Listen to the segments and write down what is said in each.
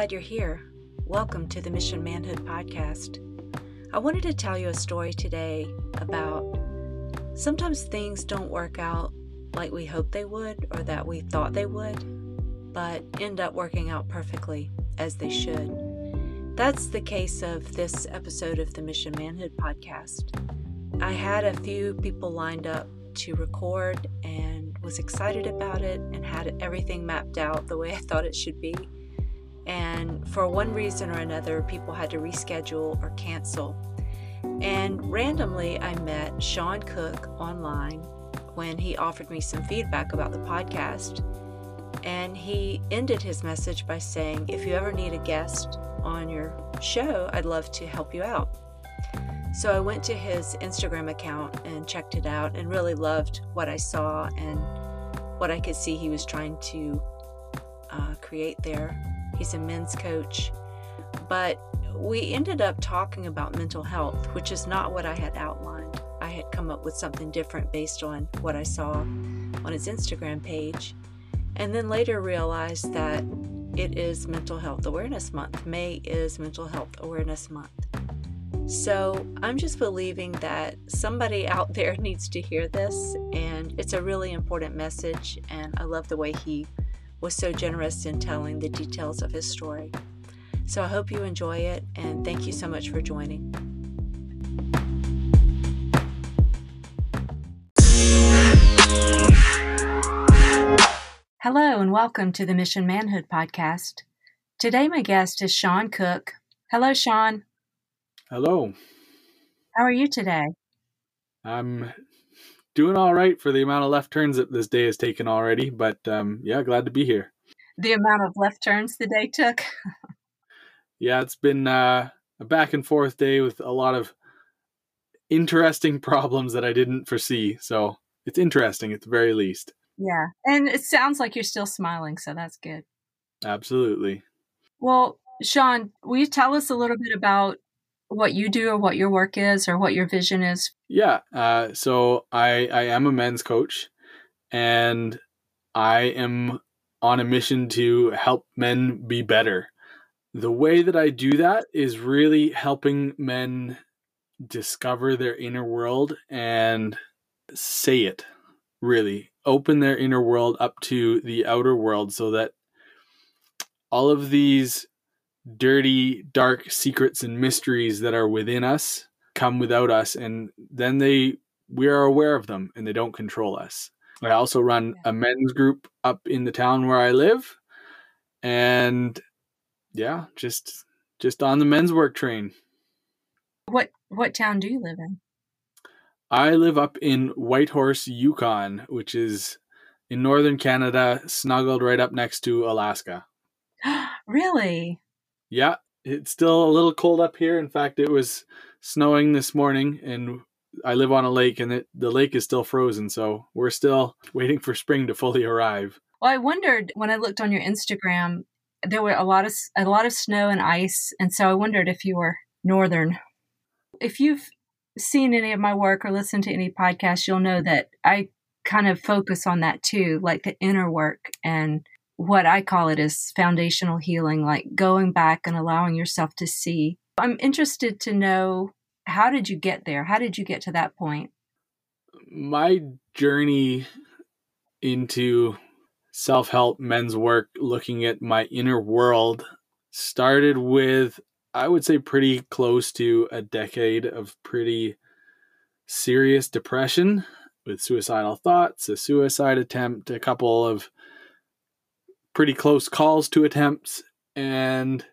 glad you're here. Welcome to the Mission Manhood Podcast. I wanted to tell you a story today about sometimes things don't work out like we hoped they would or that we thought they would, but end up working out perfectly as they should. That's the case of this episode of the Mission Manhood Podcast. I had a few people lined up to record and was excited about it and had everything mapped out the way I thought it should be. And for one reason or another, people had to reschedule or cancel. And randomly, I met Sean Cook online when he offered me some feedback about the podcast. And he ended his message by saying, If you ever need a guest on your show, I'd love to help you out. So I went to his Instagram account and checked it out and really loved what I saw and what I could see he was trying to uh, create there. He's a men's coach. But we ended up talking about mental health, which is not what I had outlined. I had come up with something different based on what I saw on his Instagram page. And then later realized that it is Mental Health Awareness Month. May is Mental Health Awareness Month. So I'm just believing that somebody out there needs to hear this, and it's a really important message. And I love the way he was so generous in telling the details of his story. So I hope you enjoy it, and thank you so much for joining. Hello, and welcome to the Mission Manhood Podcast. Today, my guest is Sean Cook. Hello, Sean. Hello. How are you today? I'm doing all right for the amount of left turns that this day has taken already, but um, yeah, glad to be here. The amount of left turns the day took? yeah, it's been uh, a back and forth day with a lot of interesting problems that I didn't foresee. So it's interesting at the very least. Yeah. And it sounds like you're still smiling, so that's good. Absolutely. Well, Sean, will you tell us a little bit about what you do or what your work is or what your vision is? Yeah. Uh, so I, I am a men's coach and I am on a mission to help men be better. The way that I do that is really helping men discover their inner world and say it, really. Open their inner world up to the outer world so that all of these dirty, dark secrets and mysteries that are within us come without us, and then they we are aware of them and they don't control us. I also run a men's group up in the town where I live, and yeah, just just on the men's work train. What what town do you live in? I live up in Whitehorse, Yukon, which is in northern Canada, snuggled right up next to Alaska. really? Yeah, it's still a little cold up here. In fact, it was snowing this morning, and I live on a lake, and it, the lake is still frozen. So we're still waiting for spring to fully arrive. Well, I wondered when I looked on your Instagram, there were a lot of a lot of snow and ice, and so I wondered if you were northern. If you've seen any of my work or listened to any podcasts, you'll know that I kind of focus on that too, like the inner work and what I call it is foundational healing, like going back and allowing yourself to see. I'm interested to know how did you get there? How did you get to that point? My journey into self help men's work, looking at my inner world, started with, I would say, pretty close to a decade of pretty serious depression with suicidal thoughts, a suicide attempt, a couple of pretty close calls to attempts. And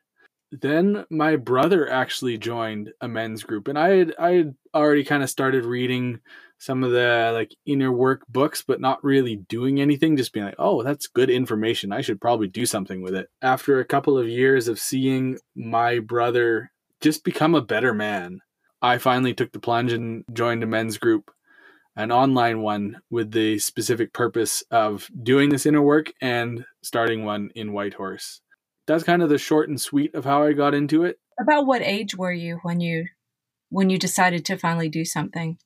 then my brother actually joined a men's group. And I had I had already kind of started reading some of the like inner work books, but not really doing anything, just being like, oh, that's good information. I should probably do something with it. After a couple of years of seeing my brother just become a better man, I finally took the plunge and joined a men's group an online one with the specific purpose of doing this inner work and starting one in Whitehorse. That's kind of the short and sweet of how I got into it. About what age were you when you when you decided to finally do something?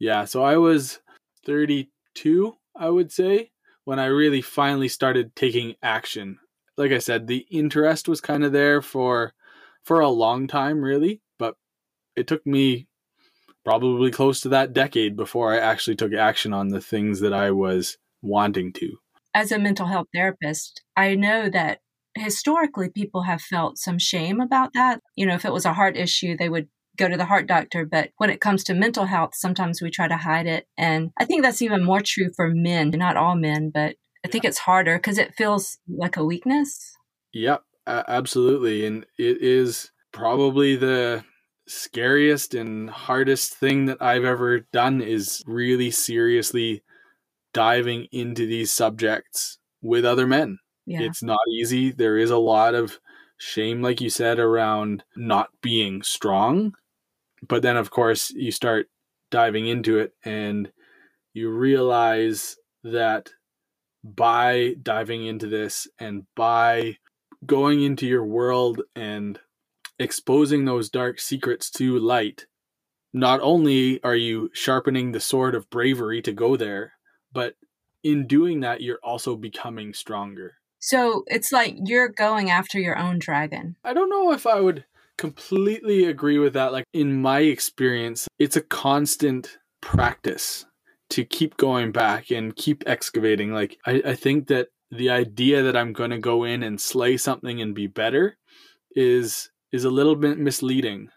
Yeah, so I was 32, I would say, when I really finally started taking action. like I said, the interest was kind of there for for a long time, really, but it took me probably close to that decade before I actually took action on the things that I was wanting to. As a mental health therapist, I know that historically people have felt some shame about that. You know, if it was a heart issue, they would go to the heart doctor. But when it comes to mental health, sometimes we try to hide it. And I think that's even more true for men, not all men, but I think it's harder because it feels like a weakness. Yep, absolutely. And it is probably the scariest and hardest thing that I've ever done is really seriously diving into these subjects with other men. Yeah. It's not easy. There is a lot of shame, like you said, around not being strong. But then, of course, you start diving into it and you realize that by diving into this and by going into your world and exposing those dark secrets to light, not only are you sharpening the sword of bravery to go there, but in doing that, you're also becoming stronger. So it's like you're going after your own dragon. I don't know if I would completely agree with that. Like, in my experience, it's a constant practice to keep going back and keep excavating. Like, I, I think that the idea that I'm going to go in and slay something and be better is is a little bit misleading.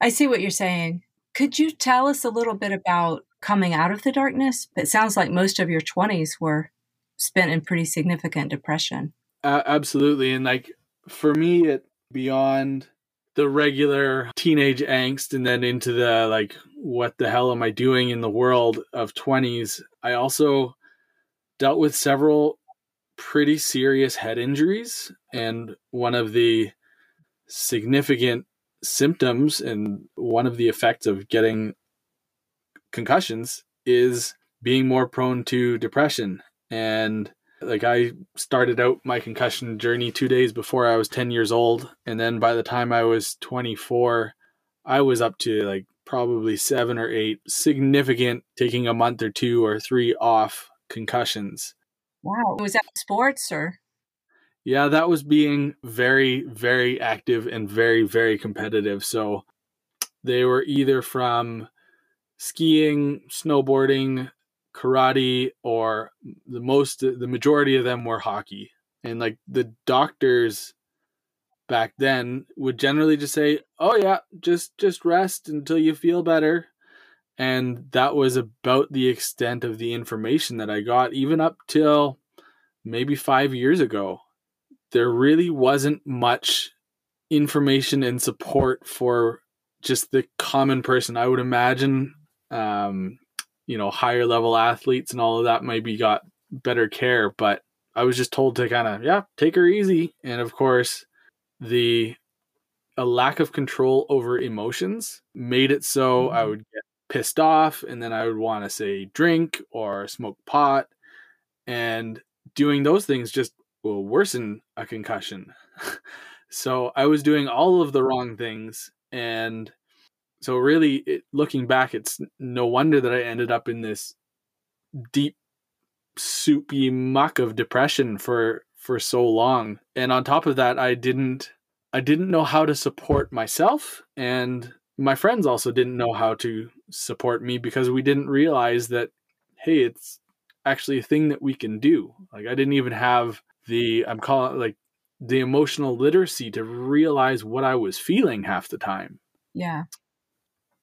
I see what you're saying. Could you tell us a little bit about coming out of the darkness? It sounds like most of your 20s were spent in pretty significant depression. Uh, absolutely. And like for me, it beyond the regular teenage angst and then into the like, what the hell am I doing in the world of 20s? I also dealt with several pretty serious head injuries. And one of the significant symptoms and one of the effects of getting concussions is being more prone to depression. And like I started out my concussion journey 2 days before I was 10 years old and then by the time I was 24 I was up to like probably 7 or 8 significant taking a month or 2 or 3 off concussions. Wow, was that sports or yeah, that was being very, very active and very, very competitive. So they were either from skiing, snowboarding, karate, or the most, the majority of them were hockey. And like the doctors back then would generally just say, "Oh yeah, just just rest until you feel better." And that was about the extent of the information that I got even up till maybe 5 years ago there really wasn't much information and support for just the common person. I would imagine, um, you know, higher level athletes and all of that maybe got better care, but I was just told to kind of, yeah, take her easy. And of course, the a lack of control over emotions made it so mm-hmm. I would get pissed off and then I would want to say drink or smoke pot. And doing those things just will worsen a concussion. so I was doing all of the wrong things. And so, really, it, looking back, it's no wonder that I ended up in this deep, soupy muck of depression for for so long and on top of that i didn't i didn't know how to support myself and my friends also didn't know how to support me because we didn't realize that hey it's actually a thing that we can do like i didn't even have the I'm calling like the emotional literacy to realize what I was feeling half the time. Yeah.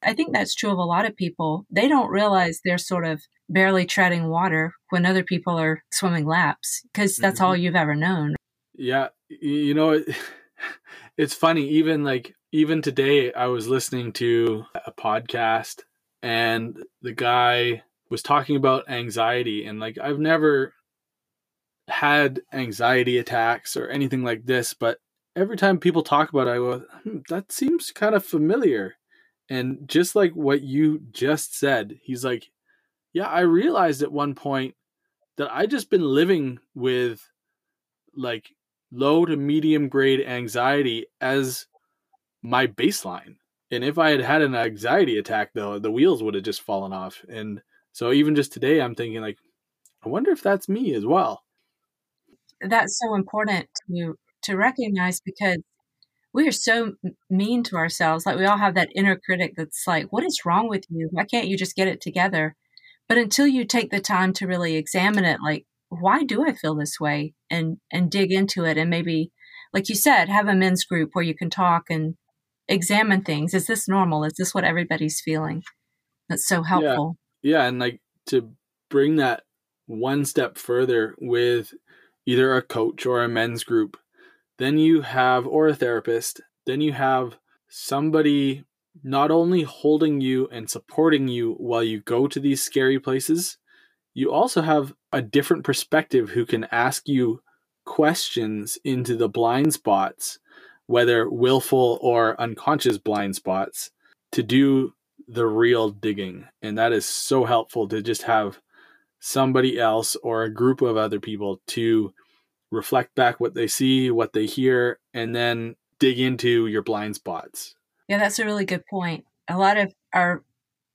I think that's true of a lot of people. They don't realize they're sort of barely treading water when other people are swimming laps because that's mm-hmm. all you've ever known. Yeah. You know, it's funny. Even like, even today, I was listening to a podcast and the guy was talking about anxiety. And like, I've never had anxiety attacks or anything like this, but every time people talk about it, I go, hmm, that seems kind of familiar. And just like what you just said, he's like, yeah, I realized at one point that I just been living with like low to medium grade anxiety as my baseline. And if I had had an anxiety attack, though, the wheels would have just fallen off. And so even just today, I'm thinking like, I wonder if that's me as well. That's so important to to recognize because we are so mean to ourselves. Like we all have that inner critic that's like, "What is wrong with you? Why can't you just get it together?" But until you take the time to really examine it, like, why do I feel this way, and and dig into it, and maybe, like you said, have a men's group where you can talk and examine things. Is this normal? Is this what everybody's feeling? That's so helpful. Yeah, yeah and like to bring that one step further with either a coach or a men's group, then you have, or a therapist, then you have somebody not only holding you and supporting you while you go to these scary places, you also have a different perspective who can ask you questions into the blind spots, whether willful or unconscious blind spots, to do the real digging. And that is so helpful to just have somebody else or a group of other people to reflect back what they see, what they hear, and then dig into your blind spots. Yeah, that's a really good point. A lot of our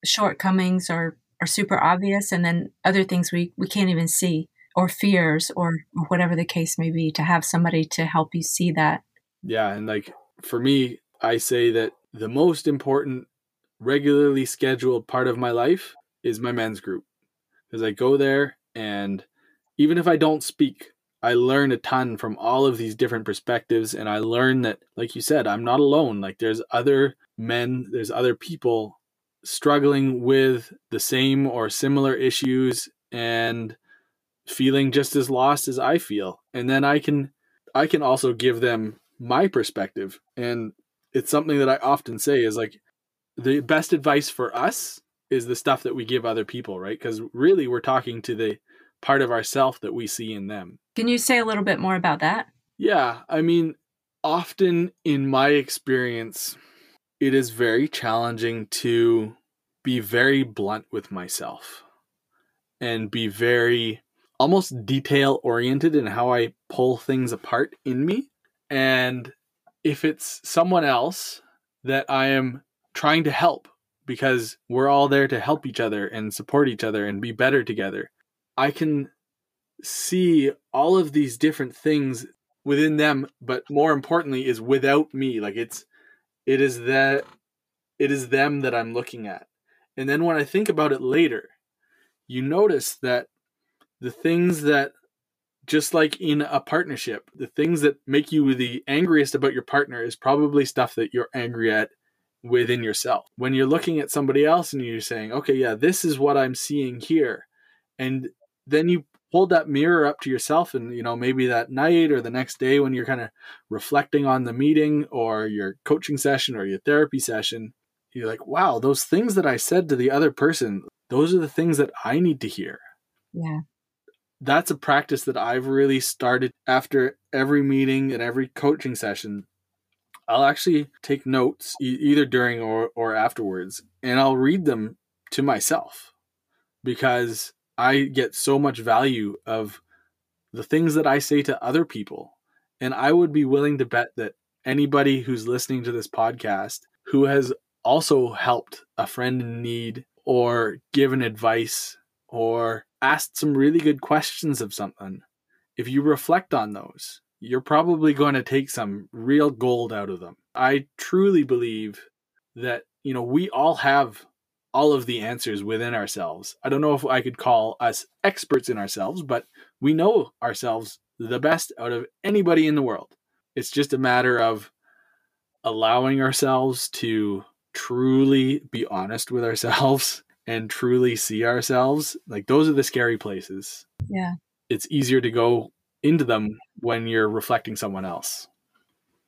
shortcomings are, are super obvious, and then other things we, we can't even see, or fears, or, or whatever the case may be, to have somebody to help you see that. Yeah, and like for me, I say that the most important regularly scheduled part of my life is my men's group because I go there and even if I don't speak, I learn a ton from all of these different perspectives. And I learn that, like you said, I'm not alone. Like there's other men, there's other people struggling with the same or similar issues and feeling just as lost as I feel. And then I can I can also give them my perspective. And it's something that I often say is like the best advice for us is the stuff that we give other people, right? Because really we're talking to the part of ourself that we see in them. Can you say a little bit more about that? Yeah, I mean, often in my experience, it is very challenging to be very blunt with myself and be very almost detail oriented in how I pull things apart in me. And if it's someone else that I am trying to help because we're all there to help each other and support each other and be better together. I can see all of these different things within them, but more importantly is without me. Like it's it is that it is them that I'm looking at. And then when I think about it later, you notice that the things that just like in a partnership, the things that make you the angriest about your partner is probably stuff that you're angry at within yourself. When you're looking at somebody else and you're saying, okay, yeah, this is what I'm seeing here. And then you hold that mirror up to yourself and you know maybe that night or the next day when you're kind of reflecting on the meeting or your coaching session or your therapy session you're like wow those things that i said to the other person those are the things that i need to hear yeah that's a practice that i've really started after every meeting and every coaching session I'll actually take notes e- either during or, or afterwards and I'll read them to myself because I get so much value of the things that I say to other people. And I would be willing to bet that anybody who's listening to this podcast who has also helped a friend in need or given advice or asked some really good questions of something, if you reflect on those, you're probably going to take some real gold out of them. I truly believe that, you know, we all have all of the answers within ourselves. I don't know if I could call us experts in ourselves, but we know ourselves the best out of anybody in the world. It's just a matter of allowing ourselves to truly be honest with ourselves and truly see ourselves. Like those are the scary places. Yeah. It's easier to go into them when you're reflecting someone else.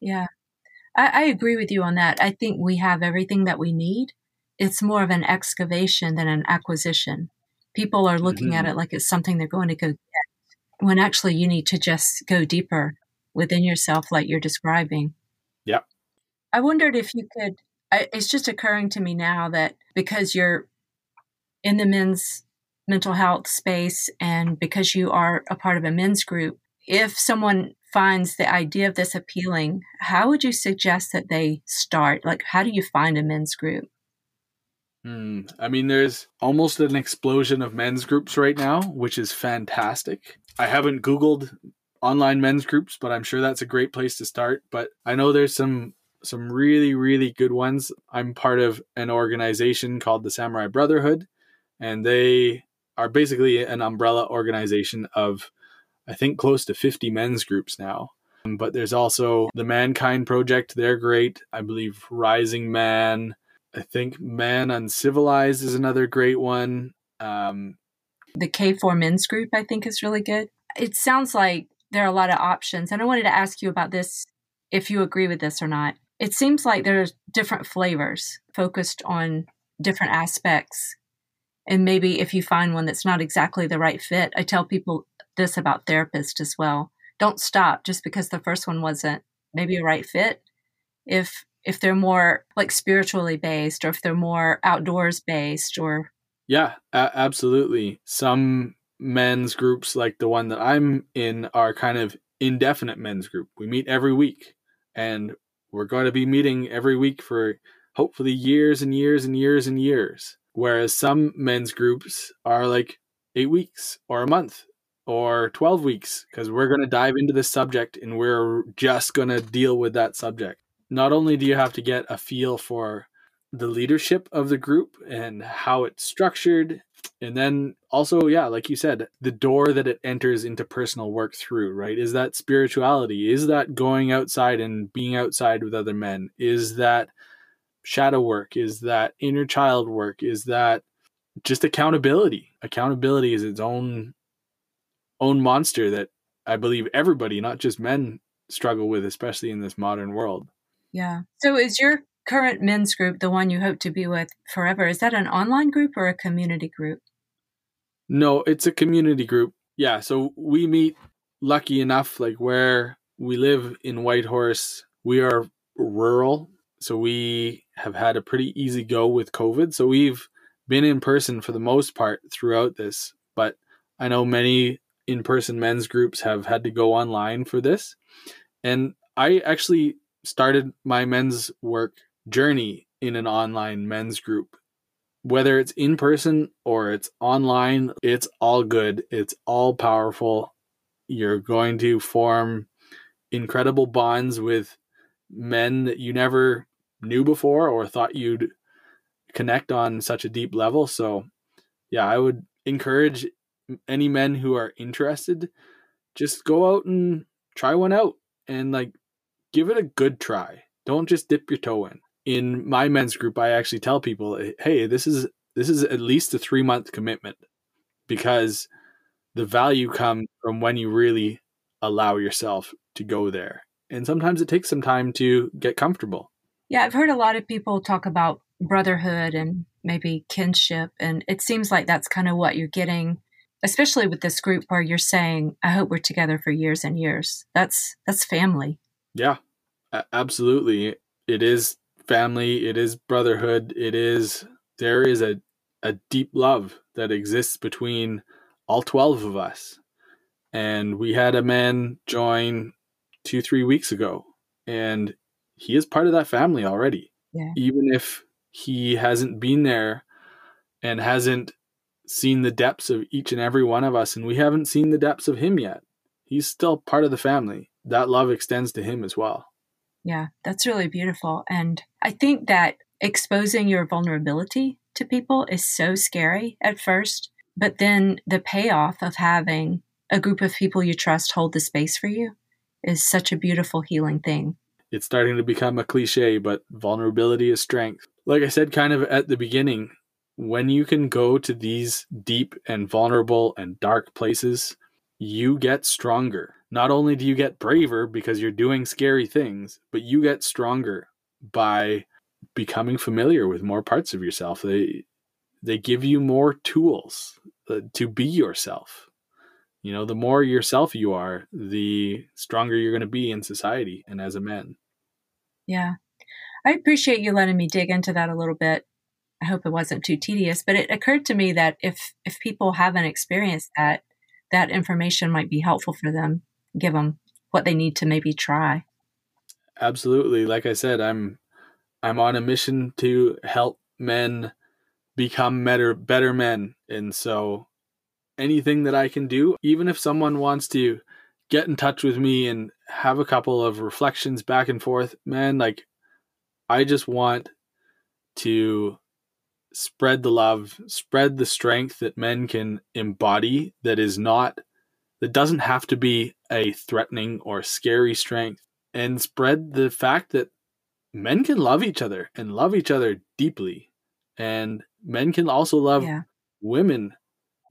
Yeah. I, I, agree with you on that. I think we have everything that we need. It's more of an excavation than an acquisition. People are looking mm-hmm. at it like it's something they're going to go get, when actually you need to just go deeper within yourself, like you're describing. Yeah. I wondered if you could, I, it's just occurring to me now that because you're in the men's mental health space and because you are a part of a men's group, if someone finds the idea of this appealing, how would you suggest that they start? Like, how do you find a men's group? Hmm. I mean, there's almost an explosion of men's groups right now, which is fantastic. I haven't Googled online men's groups, but I'm sure that's a great place to start. But I know there's some some really really good ones. I'm part of an organization called the Samurai Brotherhood, and they are basically an umbrella organization of I think close to 50 men's groups now. But there's also the Mankind Project. They're great. I believe Rising Man. I think Man Uncivilized is another great one. Um, the K4 Men's Group, I think, is really good. It sounds like there are a lot of options. And I wanted to ask you about this if you agree with this or not. It seems like there's different flavors focused on different aspects. And maybe if you find one that's not exactly the right fit, I tell people this about therapists as well. Don't stop just because the first one wasn't maybe a right fit. If if they're more like spiritually based or if they're more outdoors based or yeah a- absolutely some men's groups like the one that i'm in are kind of indefinite men's group we meet every week and we're going to be meeting every week for hopefully years and years and years and years whereas some men's groups are like eight weeks or a month or 12 weeks because we're going to dive into this subject and we're just going to deal with that subject. Not only do you have to get a feel for the leadership of the group and how it's structured and then also yeah like you said the door that it enters into personal work through right? Is that spirituality? Is that going outside and being outside with other men? Is that shadow work? Is that inner child work? Is that just accountability? Accountability is its own own monster that i believe everybody not just men struggle with especially in this modern world yeah so is your current men's group, the one you hope to be with forever, is that an online group or a community group? No, it's a community group. Yeah, so we meet lucky enough like where we live in Whitehorse, we are rural, so we have had a pretty easy go with COVID. So we've been in person for the most part throughout this, but I know many in-person men's groups have had to go online for this. And I actually started my men's work journey in an online men's group. Whether it's in person or it's online, it's all good. It's all powerful. You're going to form incredible bonds with men that you never knew before or thought you'd connect on such a deep level. So, yeah, I would encourage any men who are interested just go out and try one out and like give it a good try. Don't just dip your toe in in my men's group, I actually tell people, eh, hey, this is this is at least a three month commitment because the value comes from when you really allow yourself to go there. And sometimes it takes some time to get comfortable. Yeah, I've heard a lot of people talk about brotherhood and maybe kinship. And it seems like that's kind of what you're getting, especially with this group where you're saying, I hope we're together for years and years. That's that's family. Yeah, absolutely. It is family, it is brotherhood, it is there is a a deep love that exists between all 12 of us. And we had a man join 2 3 weeks ago and he is part of that family already. Yeah. Even if he hasn't been there and hasn't seen the depths of each and every one of us and we haven't seen the depths of him yet. He's still part of the family. That love extends to him as well. Yeah, that's really beautiful. And I think that exposing your vulnerability to people is so scary at first, but then the payoff of having a group of people you trust hold the space for you is such a beautiful healing thing. It's starting to become a cliche, but vulnerability is strength. Like I said kind of at the beginning, when you can go to these deep and vulnerable and dark places, you get stronger. Not only do you get braver because you're doing scary things, but you get stronger by becoming familiar with more parts of yourself. They they give you more tools uh, to be yourself. You know, the more yourself you are, the stronger you're going to be in society and as a man. Yeah. I appreciate you letting me dig into that a little bit. I hope it wasn't too tedious, but it occurred to me that if if people haven't experienced that, that information might be helpful for them, give them what they need to maybe try. Absolutely. Like I said, I'm I'm on a mission to help men become better better men. And so anything that I can do, even if someone wants to get in touch with me and have a couple of reflections back and forth, man, like I just want to spread the love, spread the strength that men can embody that is not that doesn't have to be a threatening or scary strength and spread the fact that men can love each other and love each other deeply and men can also love yeah. women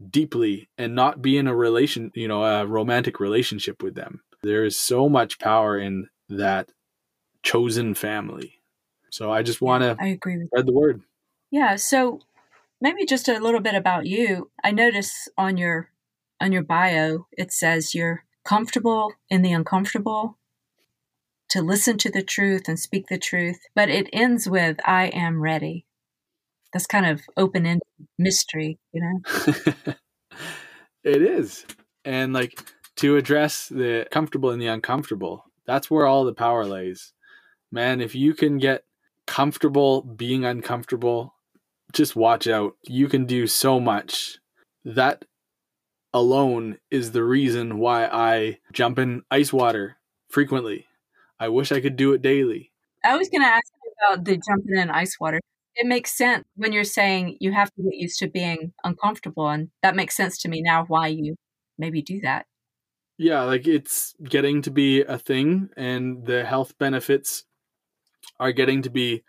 deeply and not be in a relation you know a romantic relationship with them. There is so much power in that chosen family. So i just want to i agree with spread the word yeah so maybe just a little bit about you i notice on your on your bio it says you're comfortable in the uncomfortable to listen to the truth and speak the truth, but it ends with, I am ready. That's kind of open ended mystery, you know? it is. And like to address the comfortable and the uncomfortable, that's where all the power lays. Man, if you can get comfortable being uncomfortable, just watch out. You can do so much. That alone is the reason why I jump in ice water frequently I wish I could do it daily. I was going to ask you about the jumping in ice water. It makes sense when you're saying you have to get used to being uncomfortable. And that makes sense to me now why you maybe do that. Yeah, like it's getting to be a thing, and the health benefits are getting to be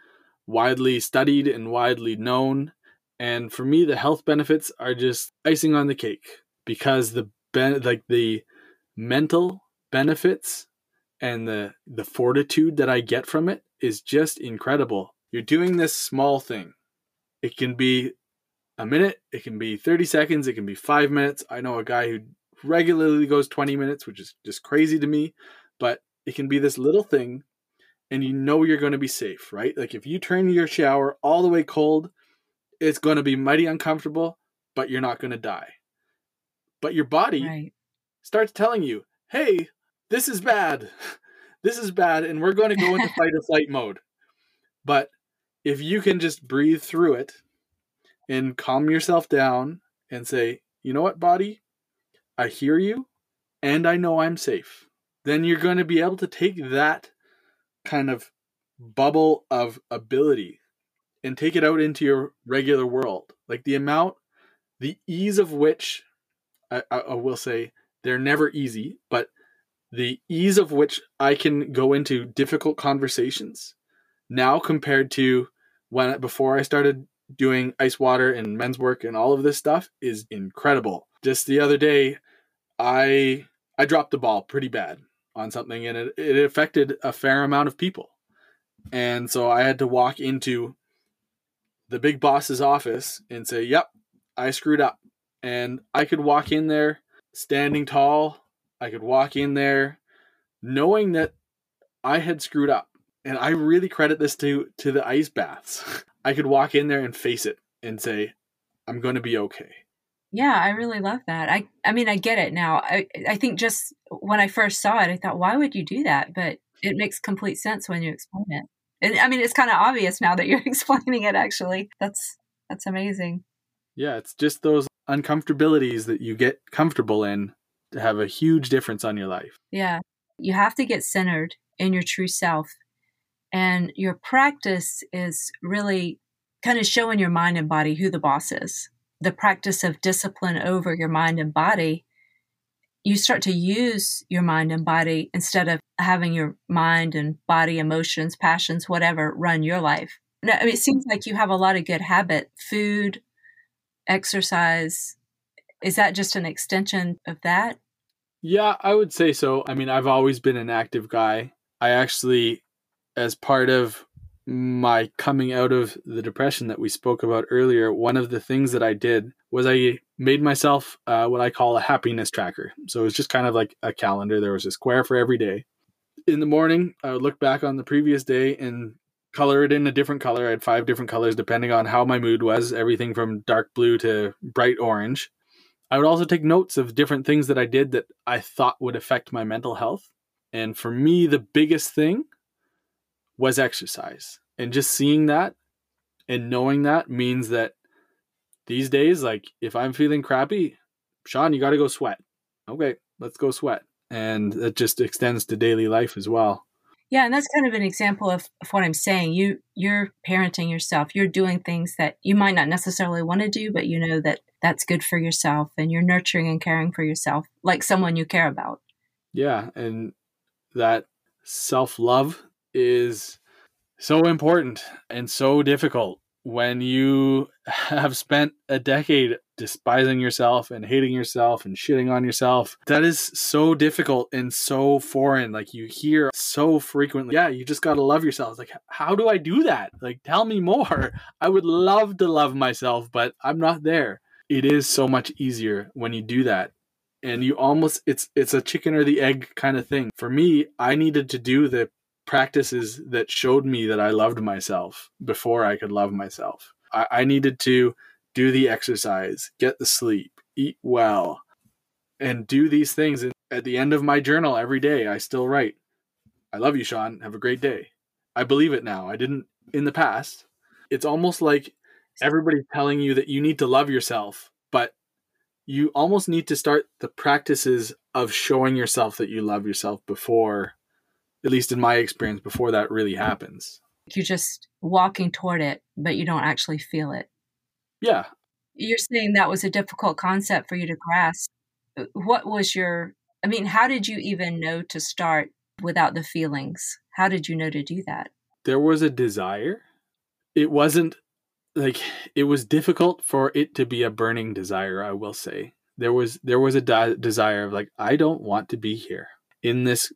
widely studied and widely known. And for me, the health benefits are just icing on the cake because the ben- like the mental benefits and the the fortitude that I get from it is just incredible. You're doing this small thing. It can be a minute, it can be 30 seconds, it can be 5 minutes. I know a guy who regularly goes 20 minutes, which is just crazy to me, but it can be this little thing and you know you're going to be safe, right? Like if you turn your shower all the way cold, it's going to be mighty uncomfortable, but you're not going to die. But your body right. starts telling you, "Hey, this is bad. This is bad, and we're going to go into fight or flight mode. But if you can just breathe through it and calm yourself down and say, you know what, body? I hear you and I know I'm safe. Then you're going to be able to take that kind of bubble of ability and take it out into your regular world. Like the amount, the ease of which, I, I, will say, they're never easy, but the ease of which I can go into difficult conversations now compared to when before I started doing ice water and men's work and all of this stuff is incredible. Just the other day, I I dropped the ball pretty bad on something and it, it affected a fair amount of people. And so I had to walk into the big boss's office and say, Yep, I screwed up. And I could walk in there standing tall I could walk in there knowing that I had screwed up. And I really credit this to to the ice baths. I could walk in there and face it and say, I'm going to be okay. Yeah, I really love that. I I mean, I get it now. I I think just when I first saw it, I thought, why would you do that? But it makes complete sense when you explain it. And I mean, it's kind of obvious now that you're explaining it. Actually, that's that's amazing. Yeah, it's just those uncomfortabilities that you get comfortable in to have a huge difference on your life. Yeah. You have to get centered in your true self. And your practice is really kind of showing your mind and body who the boss is. The practice of discipline over your mind and body, you start to use your mind and body instead of having your mind and body, emotions, passions, whatever, run your life. I mean, it seems like you have a lot of good habit food, exercise. Is that just an extension of that? Yeah, I would say so. I mean, I've always been an active guy. I actually, as part of my coming out of the depression that we spoke about earlier, one of the things that I did was I made myself uh, what I call a happiness tracker. So it was just kind of like a calendar. There was a square for every day. In the morning, I would look back on the previous day and color it in a different color. I had five different colors depending on how my mood was, everything from dark blue to bright orange. I would also take notes of different things that I did that I thought would affect my mental health. And for me, the biggest thing was exercise. And just seeing that and knowing that means that these days, like if I'm feeling crappy, Sean, you got to go sweat. Okay, let's go sweat. and it just extends to daily life as well. Yeah, and that's kind of an example of, of what I'm saying. You you're parenting yourself. You're doing things that you might not necessarily want to do, but you know that that's good for yourself and you're nurturing and caring for yourself like someone you care about. Yeah, and that self-love is so important and so difficult when you have spent a decade despising yourself and hating yourself and shitting on yourself. That is so difficult and so foreign. Like you hear so frequently, yeah, you just got to love yourself. like, how do I do that? Like, tell me more. I would love to love myself, but I'm not there. It is so much easier when you do that. And you almost it's it's a chicken or the egg kind of thing. For me, I needed to do the practices that showed me that I loved myself before I could love myself. I, I needed to do the exercise, get the sleep, eat well, and do these things. And at the end of my journal every day, I still write, I love you, Sean. Have a great day. I believe it now. I didn't in the past. It's almost like everybody's telling you that you need to love yourself, but you almost need to start the practices of showing yourself that you love yourself before at least in my experience, before that really happens. You're just walking toward it, but you don't actually feel it. Yeah. You're saying that was a difficult concept for you to grasp. What was your, I mean, how did you even know to start without the feelings? How did you know to do that? There was a desire. It wasn't like it was difficult for it to be a burning desire, I will say. There was there was a di- desire of like I don't want to be here in this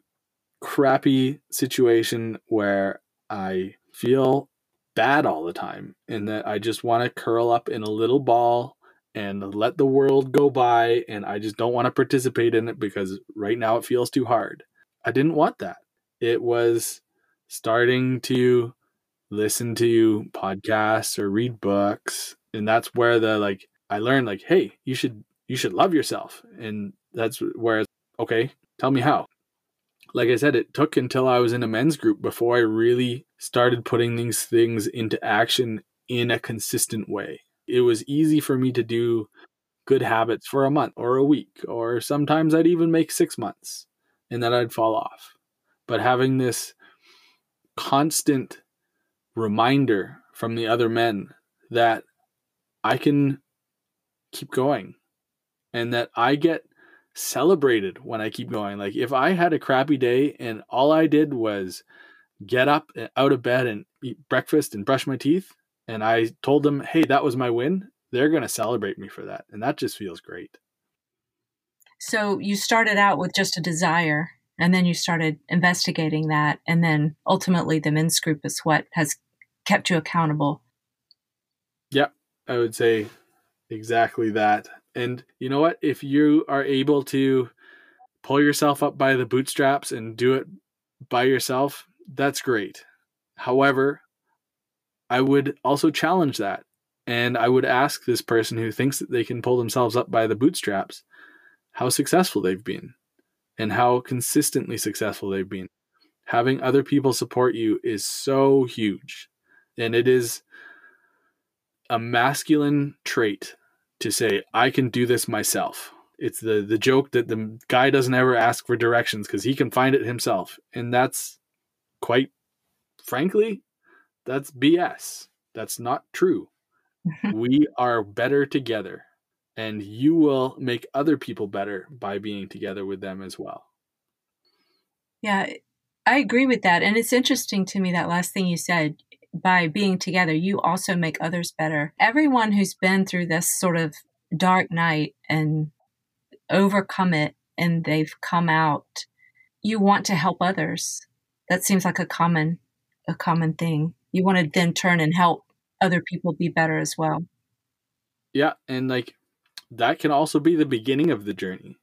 crappy situation where I feel bad all the time and that I just want to curl up in a little ball and let the world go by and I just don't want to participate in it because right now it feels too hard. I didn't want that. It was starting to listen to podcasts or read books and that's where the like I learned like hey, you should you should love yourself and that's where it's okay, tell me how like I said, it took until I was in a men's group before I really started putting these things into action in a consistent way. It was easy for me to do good habits for a month or a week, or sometimes I'd even make six months and then I'd fall off. But having this constant reminder from the other men that I can keep going and that I get celebrated when I keep going. Like if I had a crappy day and all I did was get up uh, out of bed and eat breakfast and brush my teeth and I told them, "Hey, that was my win." They're going to celebrate me for that, and that just feels great. So you started out with just a desire and then you started investigating that and then ultimately the men's group is what has kept you accountable. Yeah, I would say exactly that. And you know what? If you are able to pull yourself up by the bootstraps and do it by yourself, that's great. However, I would also challenge that. And I would ask this person who thinks that they can pull themselves up by the bootstraps how successful they've been and how consistently successful they've been. Having other people support you is so huge. And it is a masculine trait to say I can do this myself. It's the the joke that the guy doesn't ever ask for directions because he can find it himself, and that's quite frankly, that's BS. That's not true. we are better together, and you will make other people better by being together with them as well. Yeah, I agree with that. And it's interesting to me that last thing you said by being together, you also make others better. Everyone who's been through this sort of dark night and overcome it and they've come out, you want to help others. That seems like a common a common thing. You want to then turn and help other people be better as well. Yeah, and like that can also be the beginning of the journey.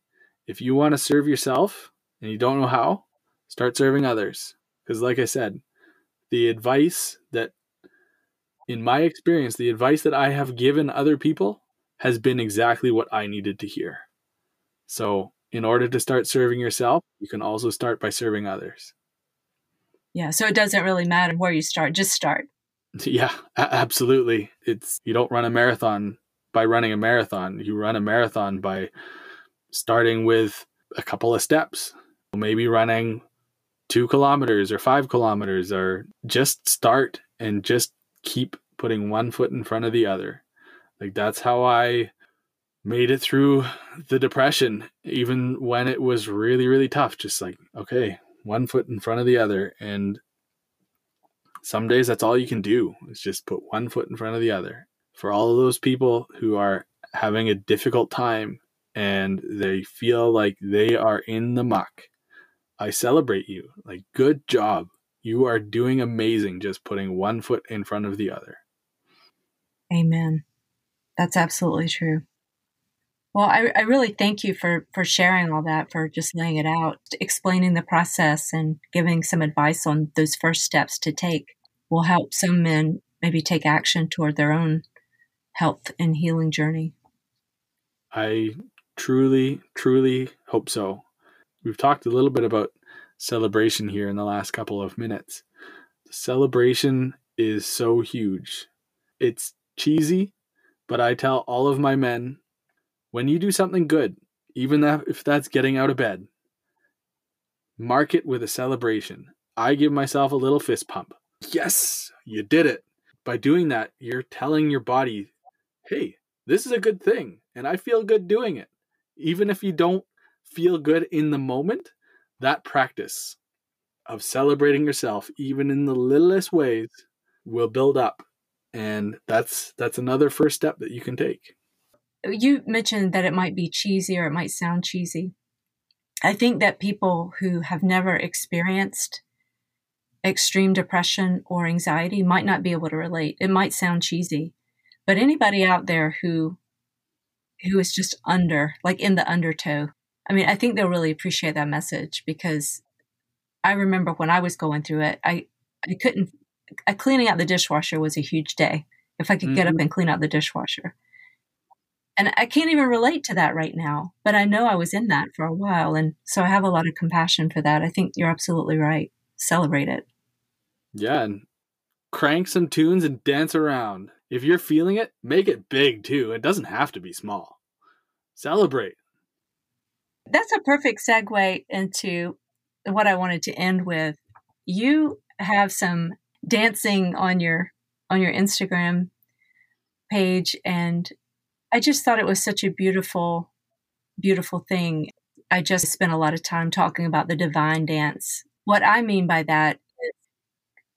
If you want to serve yourself and you don't know how, start serving others. Because, like I said, the advice that, in my experience, the advice that I have given other people has been exactly what I needed to hear. So, in order to start serving yourself, you can also start by serving others. Yeah, so it doesn't really matter where you start, just start. Yeah, absolutely. It's you don't run a marathon by running a marathon. You run a marathon by starting with a couple of steps maybe running two kilometers or five kilometers, or just start and just keep putting one foot in front of the other. Like that's how I made it through the depression, even when it was really, really tough. Just like, okay, one foot in front of the other. And some days that's all you can do is just put one foot in front of the other. For all of those people who are having a difficult time and they feel like they are in the muck, I celebrate you. Like, good job. You are doing amazing just putting one foot in front of the other. Amen. That's absolutely true. Well, I, I really thank you for, for sharing all that, for just laying it out, explaining the process, and giving some advice on those first steps to take will help some men maybe take action toward their own health and healing journey. I truly, truly hope so. We've talked a little bit about celebration here in the last couple of minutes. Celebration is so huge. It's cheesy, but I tell all of my men when you do something good, even if that's getting out of bed, mark it with a celebration. I give myself a little fist pump. Yes, you did it. By doing that, you're telling your body, hey, this is a good thing, and I feel good doing it. Even if you don't feel good in the moment, that practice of celebrating yourself, even in the littlest ways, will build up. And that's that's another first step that you can take. You mentioned that it might be cheesy or it might sound cheesy. I think that people who have never experienced extreme depression or anxiety might not be able to relate. It might sound cheesy, but anybody out there who who is just under, like in the undertow, I mean, I think they'll really appreciate that message because I remember when I was going through it, I I couldn't I, cleaning out the dishwasher was a huge day. If I could mm-hmm. get up mm-hmm. and clean out the dishwasher. And I can't even relate to that right now, but I know I was in that for a while. And so I have a lot of compassion for that. I think you're absolutely right. Celebrate it. Yeah. And crank some tunes and dance around. If you're feeling it, make it big too. It doesn't have to be small. Celebrate. That's a perfect segue into what I wanted to end with. You have some dancing on your on your Instagram page and I just thought it was such a beautiful beautiful thing. I just spent a lot of time talking about the divine dance. What I mean by that is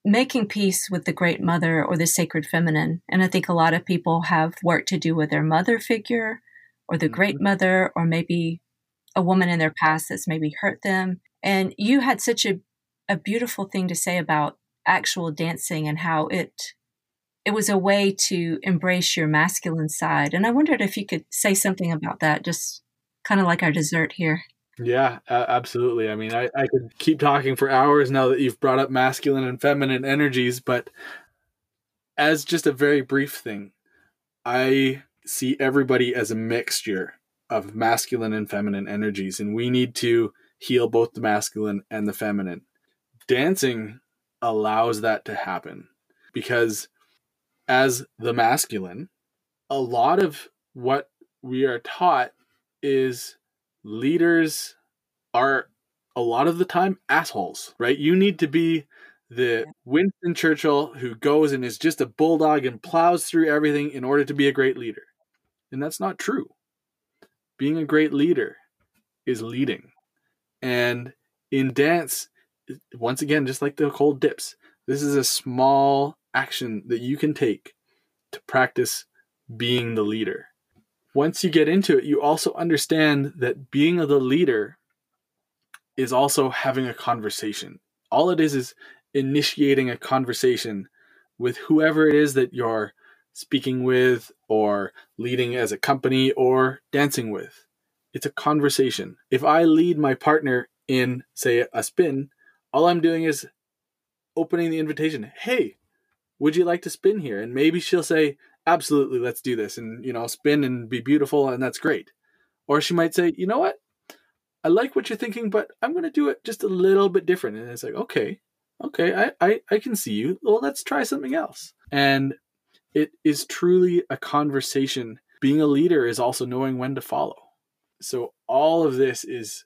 making peace with the great mother or the sacred feminine. And I think a lot of people have work to do with their mother figure or the great mm-hmm. mother or maybe a woman in their past that's maybe hurt them. And you had such a, a beautiful thing to say about actual dancing and how it it was a way to embrace your masculine side. And I wondered if you could say something about that, just kind of like our dessert here. Yeah, absolutely. I mean, I, I could keep talking for hours now that you've brought up masculine and feminine energies, but as just a very brief thing, I see everybody as a mixture of masculine and feminine energies, and we need to heal both the masculine and the feminine. Dancing allows that to happen because, as the masculine, a lot of what we are taught is leaders are a lot of the time assholes, right? You need to be the Winston Churchill who goes and is just a bulldog and plows through everything in order to be a great leader. And that's not true being a great leader is leading. And in dance, once again, just like the cold dips, this is a small action that you can take to practice being the leader. Once you get into it, you also understand that being the leader is also having a conversation. All it is is initiating a conversation with whoever it is that you're speaking with or leading as a company or dancing with. It's a conversation. If I lead my partner in, say, a spin, all I'm doing is opening the invitation. Hey, would you like to spin here? And maybe she'll say, absolutely, let's do this and, you know, spin and be beautiful. And that's great. Or she might say, you know what? I like what you're thinking, but I'm going to do it just a little bit different. And it's like, okay, okay, I, I, I can see you. Well, let's try something else. And it is truly a conversation. Being a leader is also knowing when to follow. So all of this is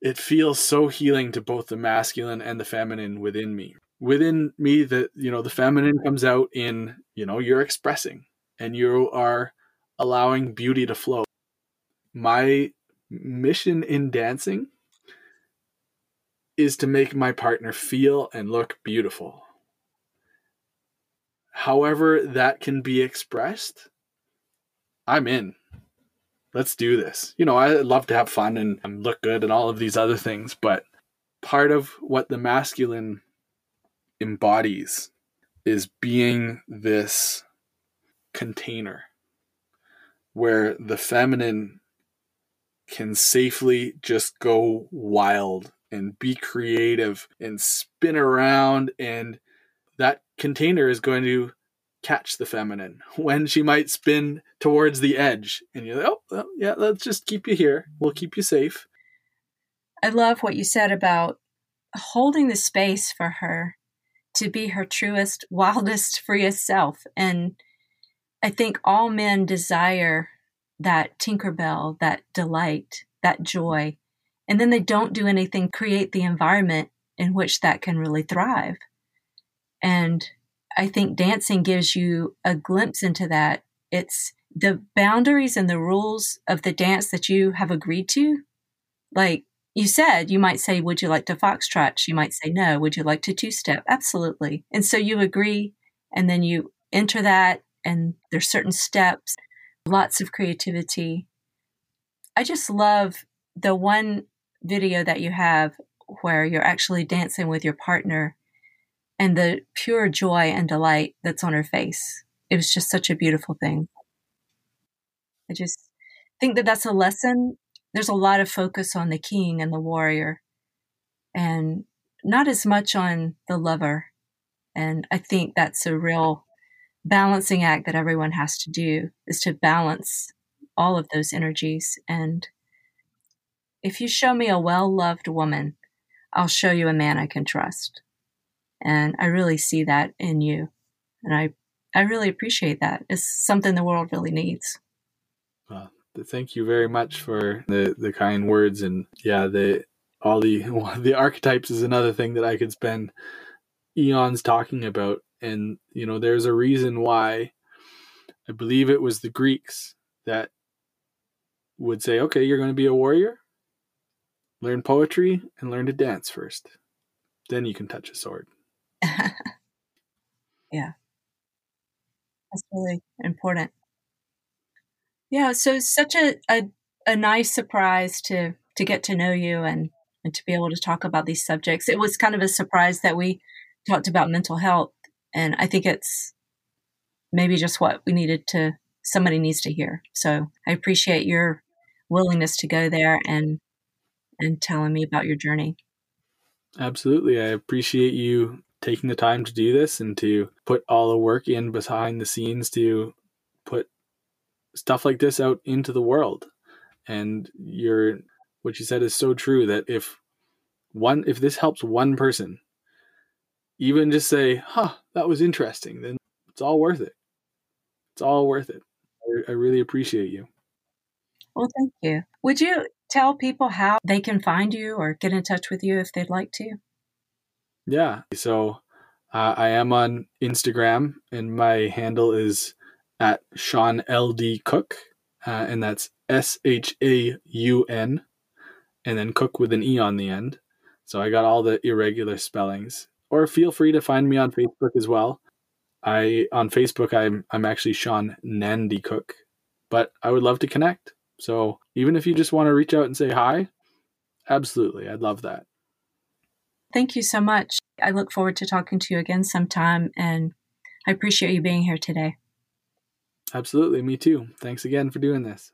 it feels so healing to both the masculine and the feminine within me. Within me, that, you know the feminine comes out in you know you're expressing and you are allowing beauty to flow. My mission in dancing is to make my partner feel and look beautiful. However, that can be expressed, I'm in. Let's do this. You know, I love to have fun and look good and all of these other things, but part of what the masculine embodies is being this container where the feminine can safely just go wild and be creative and spin around and that container is going to catch the feminine when she might spin towards the edge. And you're like oh well, yeah let's just keep you here. We'll keep you safe. I love what you said about holding the space for her to be her truest wildest freest self. And i think all men desire that tinkerbell that delight that joy. And then they don't do anything create the environment in which that can really thrive and I think dancing gives you a glimpse into that. It's the boundaries and the rules of the dance that you have agreed to. Like you said, you might say, Would you like to foxtrot? She might say, No. Would you like to two step? Absolutely. And so you agree, and then you enter that, and there's certain steps, lots of creativity. I just love the one video that you have where you're actually dancing with your partner and the pure joy and delight that's on her face. It was just such a beautiful thing. I just think that that's a lesson. There's a lot of focus on the king and the warrior, and not as much on the lover. And I think that's a real balancing act that everyone has to do is to balance all of those energies. And if you show me a well loved woman, I'll show you a man I can trust. And I really see that in you. And I, I really appreciate that. It's something the world really needs. Well, thank you very much for the, the kind words. And yeah, the, all the, the archetypes is another thing that I could spend eons talking about. And, you know, there's a reason why I believe it was the Greeks that would say, okay, you're going to be a warrior, learn poetry, and learn to dance first. Then you can touch a sword. yeah. That's really important. Yeah, so it's such a, a, a nice surprise to to get to know you and and to be able to talk about these subjects. It was kind of a surprise that we talked about mental health and I think it's maybe just what we needed to somebody needs to hear. So I appreciate your willingness to go there and and telling me about your journey. Absolutely. I appreciate you taking the time to do this and to put all the work in behind the scenes to put stuff like this out into the world. And you're what you said is so true that if one if this helps one person, even just say, huh, that was interesting, then it's all worth it. It's all worth it. I, I really appreciate you. Well, thank you. Would you tell people how they can find you or get in touch with you if they'd like to? Yeah. So uh, I am on Instagram, and my handle is at Shaun LD Cooke, uh, and that's S H A U N, and then Cook with an E on the end. So I got all the irregular spellings. Or feel free to find me on Facebook as well. I on Facebook I'm I'm actually Shaun Nandy Cooke, but I would love to connect. So even if you just want to reach out and say hi, absolutely, I'd love that. Thank you so much. I look forward to talking to you again sometime, and I appreciate you being here today. Absolutely. Me too. Thanks again for doing this.